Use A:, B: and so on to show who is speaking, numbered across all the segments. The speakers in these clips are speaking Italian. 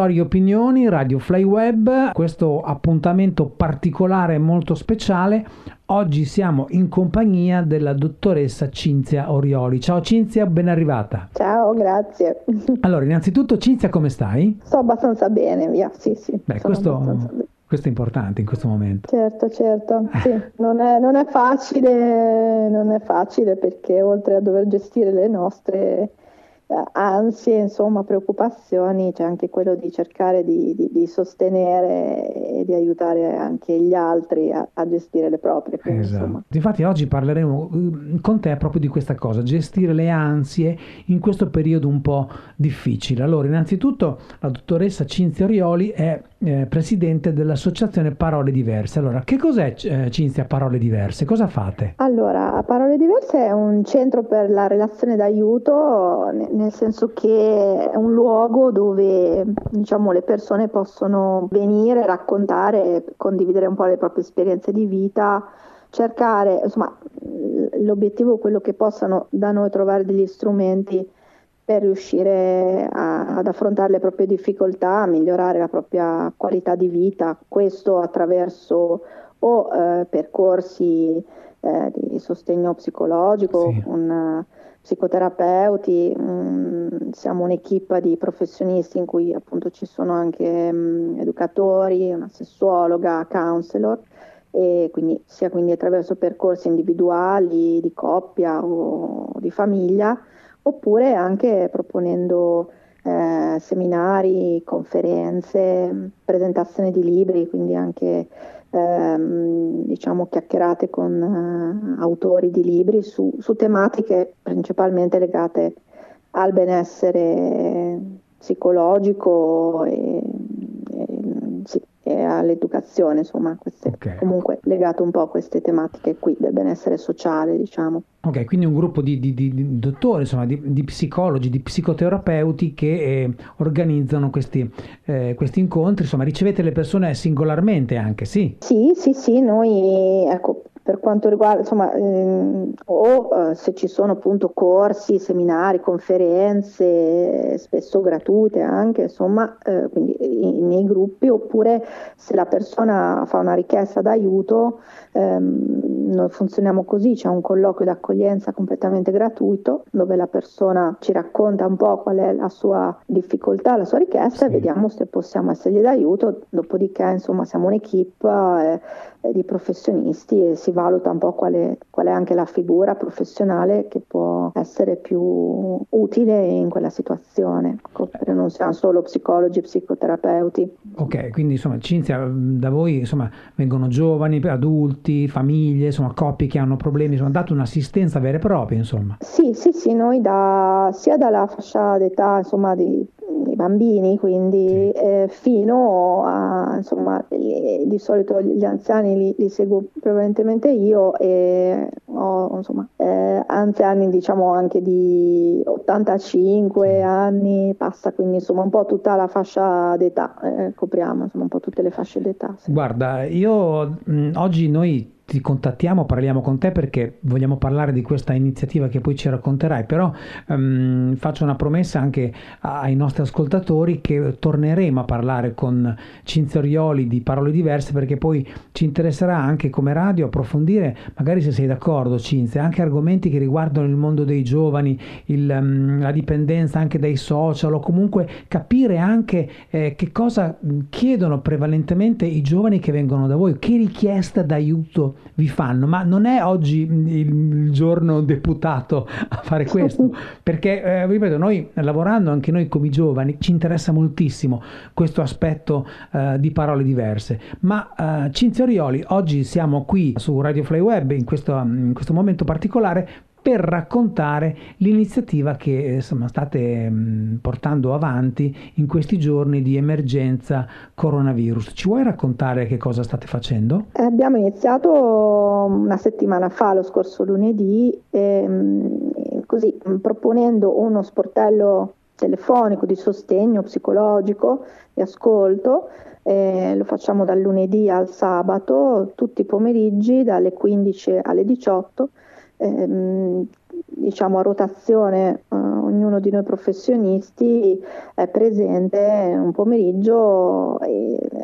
A: Storie Opinioni, Radio Fly Web, questo appuntamento particolare e molto speciale. Oggi siamo in compagnia della dottoressa Cinzia Orioli. Ciao Cinzia, ben arrivata.
B: Ciao, grazie.
A: Allora, innanzitutto Cinzia, come stai?
B: Sto abbastanza bene, via, sì, sì.
A: Beh, questo, questo, è importante in questo momento.
B: Certo, certo, sì. non, è, non è facile, non è facile perché oltre a dover gestire le nostre ansie, insomma, preoccupazioni, c'è anche quello di cercare di, di, di, sostenere e di aiutare anche gli altri a, a gestire le proprie.
A: Quindi, esatto. Infatti oggi parleremo mm, con te proprio di questa cosa, gestire le ansie in questo periodo un po' difficile. Allora, innanzitutto la dottoressa Cinzia Orioli è eh, presidente dell'associazione Parole Diverse. Allora, che cos'è eh, Cinzia Parole Diverse? Cosa fate?
B: Allora, Parole Diverse è un centro per la relazione d'aiuto, nel senso che è un luogo dove diciamo, le persone possono venire, raccontare, condividere un po' le proprie esperienze di vita, cercare, insomma, l'obiettivo è quello che possano da noi trovare degli strumenti per riuscire a, ad affrontare le proprie difficoltà, a migliorare la propria qualità di vita, questo attraverso o eh, percorsi eh, di sostegno psicologico, sì. con psicoterapeuti, mh, mm, siamo un'equipa di professionisti in cui appunto ci sono anche mh, mm, educatori, una sessuologa, counselor e quindi sia quindi attraverso percorsi individuali, di coppia o di famiglia oppure anche proponendo eh, seminari, conferenze, presentazioni di libri, quindi anche ehm, diciamo chiacchierate con eh, autori di libri su, su, tematiche principalmente legate al benessere psicologico e sì, e all'educazione, insomma, queste, okay. comunque legato un po' a queste tematiche qui del benessere sociale, diciamo.
A: Ok, quindi un gruppo di, di, di dottori, insomma, di, di, psicologi, di psicoterapeuti che eh, organizzano questi, eh, questi, incontri, insomma, ricevete le persone singolarmente anche, sì?
B: Sì, sì, sì, noi, ecco, per quanto riguarda, insomma, ehm, o eh, se ci sono appunto corsi, seminari, conferenze, spesso gratuite anche, insomma, eh, quindi in, nei gruppi, oppure se la persona fa una richiesta d'aiuto, ehm, noi funzioniamo così, c'è un colloquio d'accoglienza completamente gratuito dove la persona ci racconta un po' qual è la sua difficoltà, la sua richiesta sì. e vediamo se possiamo essergli d'aiuto, dopodiché insomma siamo un'equipe eh, di professionisti e si valuta un po' qual è, qual è anche la figura professionale che può essere più utile in quella situazione, ecco, non siamo solo psicologi, psicoterapeuti.
A: Ok, quindi insomma Cinzia, da voi insomma, vengono giovani, adulti, famiglie, insomma coppie che hanno problemi, insomma date un'assistenza vera e propria insomma.
B: Sì, sì, sì, noi da, sia dalla fascia d'età insomma di i bambini, quindi sì. eh, fino a, insomma, di solito gli anziani li, li seguo prevalentemente io e ho, insomma, eh, anziani diciamo anche di 85 sì. anni, passa quindi insomma un po' tutta la fascia d'età, eh, copriamo insomma un po' tutte le fasce d'età.
A: Sì. Guarda, io mh, oggi noi ti contattiamo, parliamo con te perché vogliamo parlare di questa iniziativa che poi ci racconterai, però um, faccio una promessa anche ai nostri ascoltatori che torneremo a parlare con Cinzia Orioli di Parole Diverse perché poi ci interesserà anche come radio approfondire, magari se sei d'accordo Cinzia, anche argomenti che riguardano il mondo dei giovani, il, um, la dipendenza anche dai social o comunque capire anche eh, che cosa chiedono prevalentemente i giovani che vengono da voi, che richiesta d'aiuto vi fanno, ma non è oggi il giorno deputato a fare questo, perché eh, ripeto, noi lavorando anche noi come giovani ci interessa moltissimo questo aspetto eh, di parole diverse, ma eh, Cinzia Orioli, oggi siamo qui su Radio Fly Web in questo, in questo momento particolare per raccontare l'iniziativa che insomma, state mh, portando avanti in questi giorni di emergenza coronavirus. Ci vuoi raccontare che cosa state facendo?
B: Abbiamo iniziato una settimana fa, lo scorso lunedì, ehm, così proponendo uno sportello telefonico di sostegno psicologico e ascolto. Eh, lo facciamo dal lunedì al sabato, tutti i pomeriggi dalle 15 alle 18 ehm, diciamo a rotazione uh, ognuno di noi professionisti è presente un pomeriggio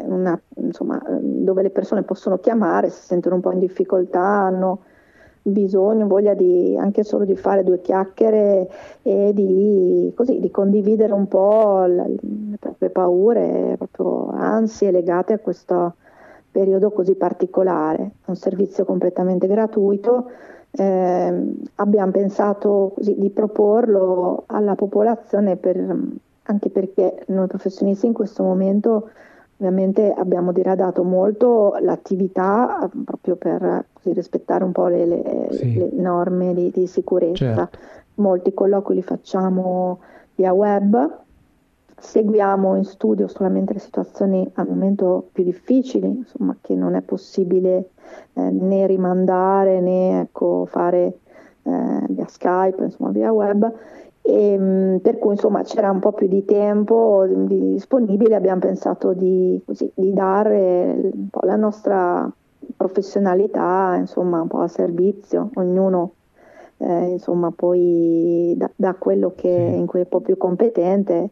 B: una, insomma, dove le persone possono chiamare, si sentono un po' in difficoltà, hanno bisogno, voglia di, anche solo di fare due chiacchiere e di, così, di condividere un po' le, le proprie paure, le proprie ansie legate a questo periodo così particolare. È un servizio completamente gratuito. Eh, abbiamo pensato così, di proporlo alla popolazione per, anche perché noi professionisti in questo momento Ovviamente abbiamo diradato molto l'attività eh, proprio per così, rispettare un po' le, le, sì. le norme di, di sicurezza. Certo. Molti colloqui li facciamo via web, seguiamo in studio solamente le situazioni al momento più difficili, insomma, che non è possibile eh, né rimandare né ecco, fare eh, via Skype, insomma, via web. E, ehm, per cui insomma c'era un po' più di tempo disponibile, abbiamo pensato di, così, di dare un po' la nostra professionalità insomma un po' a servizio, ognuno eh, insomma poi da, da quello che in cui è un po' più competente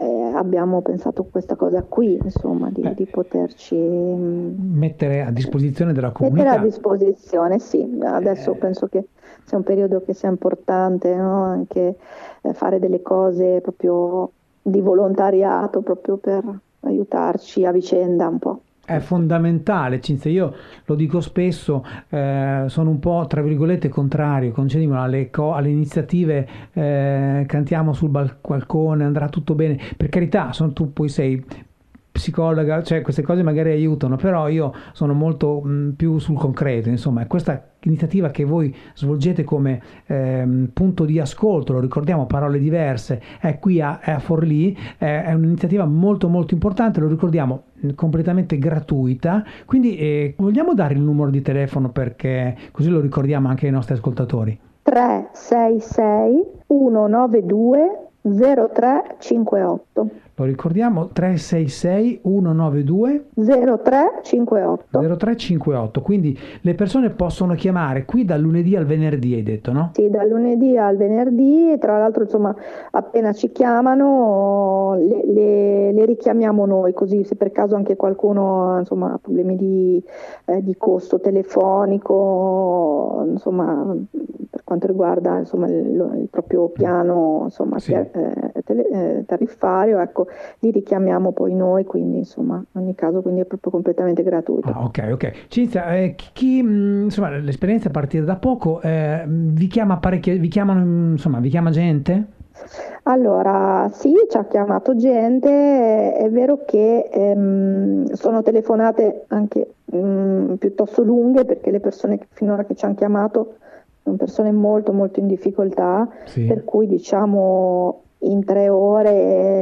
B: eh, abbiamo pensato questa cosa qui, insomma, di, eh, di, poterci
A: mettere a disposizione della comunità.
B: Mettere a disposizione, sì. Adesso eh. penso che sia un periodo che sia importante no? anche eh, fare delle cose proprio di volontariato, proprio per aiutarci a vicenda un po'
A: è fondamentale, Cinzia, io lo dico spesso, eh, sono un po' tra virgolette contrario, concedimelo alle, co- alle iniziative, eh, cantiamo sul balcone, andrà tutto bene, per carità, sono, tu poi sei psicologa, cioè queste cose magari aiutano, però io sono molto mh, più sul concreto, insomma, questa iniziativa che voi svolgete come ehm, punto di ascolto, lo ricordiamo, parole diverse, è qui a, a Forlì, è, è un'iniziativa molto molto importante, lo ricordiamo completamente gratuita, quindi eh, vogliamo dare il numero di telefono perché così lo ricordiamo anche ai nostri ascoltatori.
B: 366 192 0358
A: lo ricordiamo 366 192
B: 0358
A: 0358 quindi le persone possono chiamare qui dal lunedì al venerdì hai detto no?
B: Sì dal lunedì al venerdì e tra l'altro insomma appena ci chiamano le, le, le richiamiamo noi così se per caso anche qualcuno insomma, ha problemi di, eh, di costo telefonico insomma per quanto riguarda insomma, il, il proprio piano insomma, sì. eh, tele, eh, tariffario ecco li richiamiamo poi noi, quindi insomma in ogni caso quindi è proprio completamente gratuito.
A: Ah, ok, ok. Cinzia, eh, chi, mm, insomma l'esperienza è partita da poco, eh, vi chiama parecchie, vi chiamano, insomma, vi chiama gente?
B: Allora, sì, ci ha chiamato gente, è vero che ehm, sono telefonate anche mh, mm, piuttosto lunghe perché le persone che finora che ci hanno chiamato sono persone molto molto in difficoltà, sì. per cui diciamo in tre ore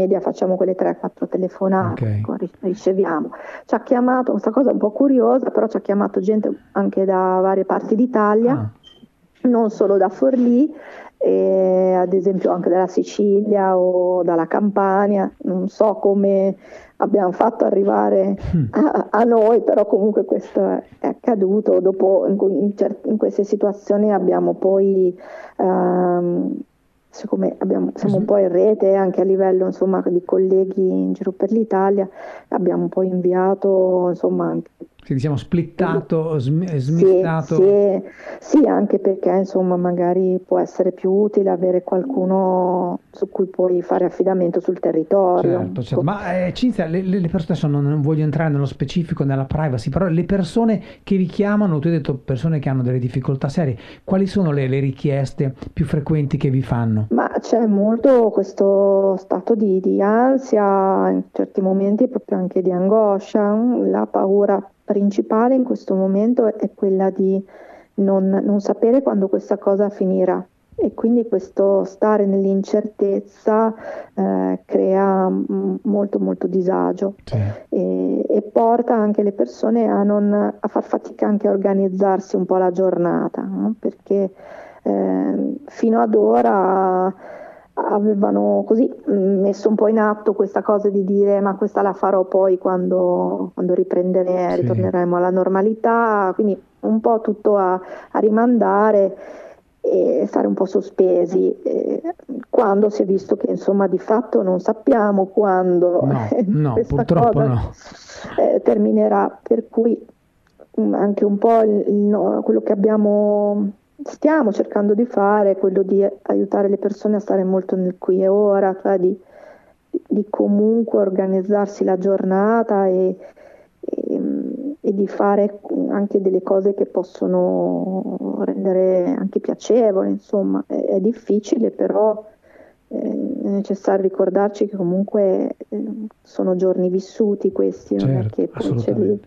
B: media facciamo quelle 3-4 telefonate, okay. riceviamo. Ci ha chiamato, questa cosa è un po' curiosa, però ci ha chiamato gente anche da varie parti d'Italia, ah. non solo da Forlì, e ad esempio anche dalla Sicilia o dalla Campania, non so come abbiamo fatto arrivare mm. a, a, noi, però comunque questo è, è accaduto. Dopo in, in, in, queste situazioni abbiamo poi um, siccome abbiamo, siamo un po' in rete anche a livello insomma, di colleghi in giro per l'Italia, abbiamo poi inviato insomma,
A: diciamo splittato, sm- smistato.
B: Sì, sì, sì, anche perché insomma magari può essere più utile avere qualcuno su cui puoi fare affidamento sul territorio.
A: Certo, certo. Ma eh, Cinzia, le, le persone, adesso non, non, voglio entrare nello specifico, nella privacy, però le persone che vi chiamano, tu hai detto persone che hanno delle difficoltà serie, quali sono le, le richieste più frequenti che vi fanno?
B: Ma c'è molto questo stato di, di ansia, in certi momenti proprio anche di angoscia, la paura principale in questo momento è quella di non, non sapere quando questa cosa finirà e quindi questo stare nell'incertezza eh, crea m- molto molto disagio sì. e, e, porta anche le persone a, non, a, far fatica anche a organizzarsi un po' la giornata no? perché eh, fino ad ora avevano così mm, messo un po' in atto questa cosa di dire ma questa la farò poi quando, quando riprendere, sì. ritorneremo alla normalità, quindi un po' tutto a, a rimandare e stare un po' sospesi eh, quando si è visto che insomma di fatto non sappiamo quando
A: no, no, questa cosa no.
B: eh, terminerà per cui mm, anche un po' il, il, quello che abbiamo stiamo cercando di fare è quello di aiutare le persone a stare molto nel qui e ora cioè di, di comunque organizzarsi la giornata e, e, e di fare anche delle cose che possono rendere anche piacevole, insomma, è, è difficile, però eh, è necessario ricordarci che comunque eh, sono giorni vissuti questi,
A: certo, non è certo, che poi c'è lì.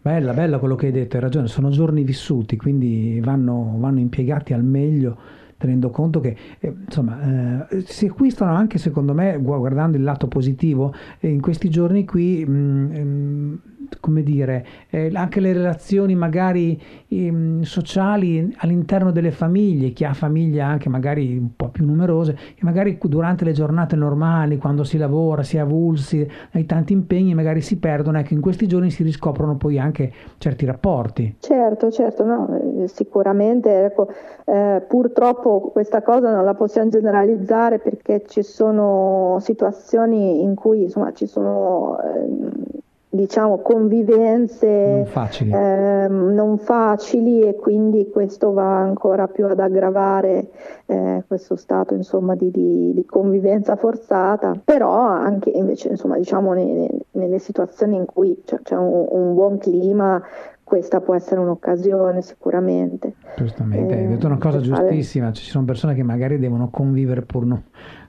A: Bella, bella quello che hai detto, hai ragione, sono giorni vissuti, quindi vanno, vanno impiegati al meglio tenendo conto che eh, insomma, eh, si acquistano anche secondo me, guardando il lato positivo, eh, in questi giorni qui mh, mm, mh, come dire, eh, anche le relazioni magari eh, sociali all'interno delle famiglie, chi ha famiglie anche magari un po' più numerose, che magari durante le giornate normali, quando si lavora, si è avulsi, hai tanti impegni, magari si perdono, ecco in questi giorni si riscoprono poi anche certi rapporti.
B: Certo, certo, no, eh, sicuramente, ecco, eh, purtroppo questa cosa non la possiamo generalizzare perché ci sono situazioni in cui insomma ci sono eh, diciamo, convivenze
A: non facili.
B: Eh, non facili. e quindi questo va ancora più ad aggravare eh, questo stato insomma, di, di, di, convivenza forzata, però anche invece insomma, diciamo, nelle, nelle situazioni in cui c'è, c'è un, un buon clima questa può essere un'occasione sicuramente.
A: Giustamente, eh, hai detto una cosa giustissima, fare... ci sono persone che magari devono convivere pur no,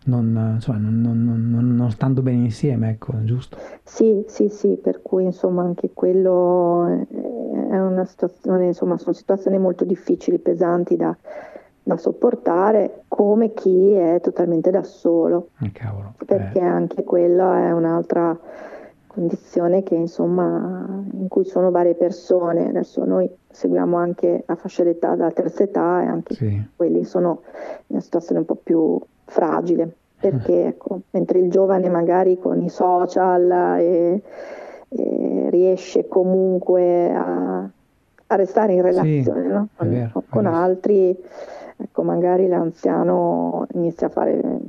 A: non, insomma, non, non, non, stando bene insieme, ecco, giusto?
B: Sì, sì, sì, per cui insomma anche quello è una situazione, insomma sono situazioni molto difficili, pesanti da, da sopportare come chi è totalmente da solo.
A: Eh, cavolo,
B: perché
A: eh.
B: anche quello è un'altra condizione che, insomma, in cui sono varie persone. Adesso noi seguiamo anche la fascia d'età della terza età e anche sì. quelli sono in una situazione un po' più fragile, perché ecco, mentre il giovane magari con i social e, e riesce comunque a, a, restare in relazione sì, no? con, vero, con altri, ecco, magari l'anziano inizia a fare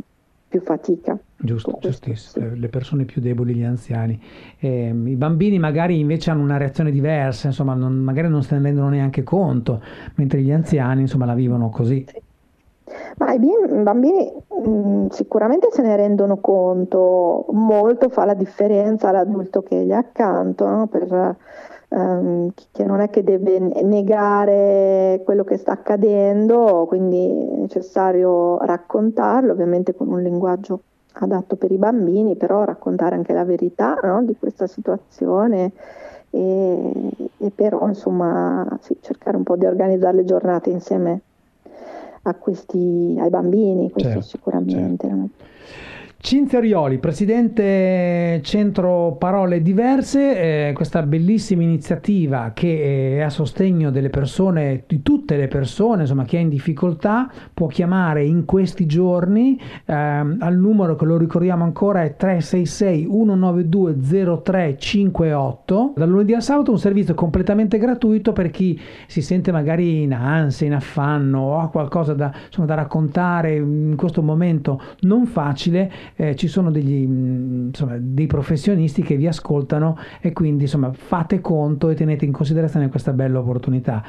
B: più fatica.
A: Giusto, giustissimo, sì. le persone più deboli, gli anziani. Eh, I bambini magari invece hanno una reazione diversa, insomma, non, magari non se ne rendono neanche conto, mentre gli anziani insomma, la vivono così. Sì.
B: Ma i bambini mh, mm, sicuramente se ne rendono conto, molto fa la differenza l'adulto che gli è accanto, no? per, um, che non è che deve negare quello che sta accadendo, quindi è necessario raccontarlo, ovviamente con un linguaggio adatto per i bambini, però raccontare anche la verità no? di questa situazione e, e però insomma sì, cercare un po' di organizzare le giornate insieme a questi, ai bambini, questo certo, sicuramente. Certo.
A: Cinzia Rioli, presidente Centro Parole Diverse, eh, questa bellissima iniziativa che è a sostegno delle persone, di tutte le persone, insomma chi è in difficoltà, può chiamare in questi giorni eh, al numero che lo ricordiamo ancora è 366 192 0358. Dal lunedì al sabato un servizio completamente gratuito per chi si sente magari in ansia, in affanno o ha qualcosa da, insomma, da raccontare in questo momento non facile eh, ci sono degli, mm, insomma, dei professionisti che vi ascoltano e quindi insomma, fate conto e tenete in considerazione questa bella opportunità.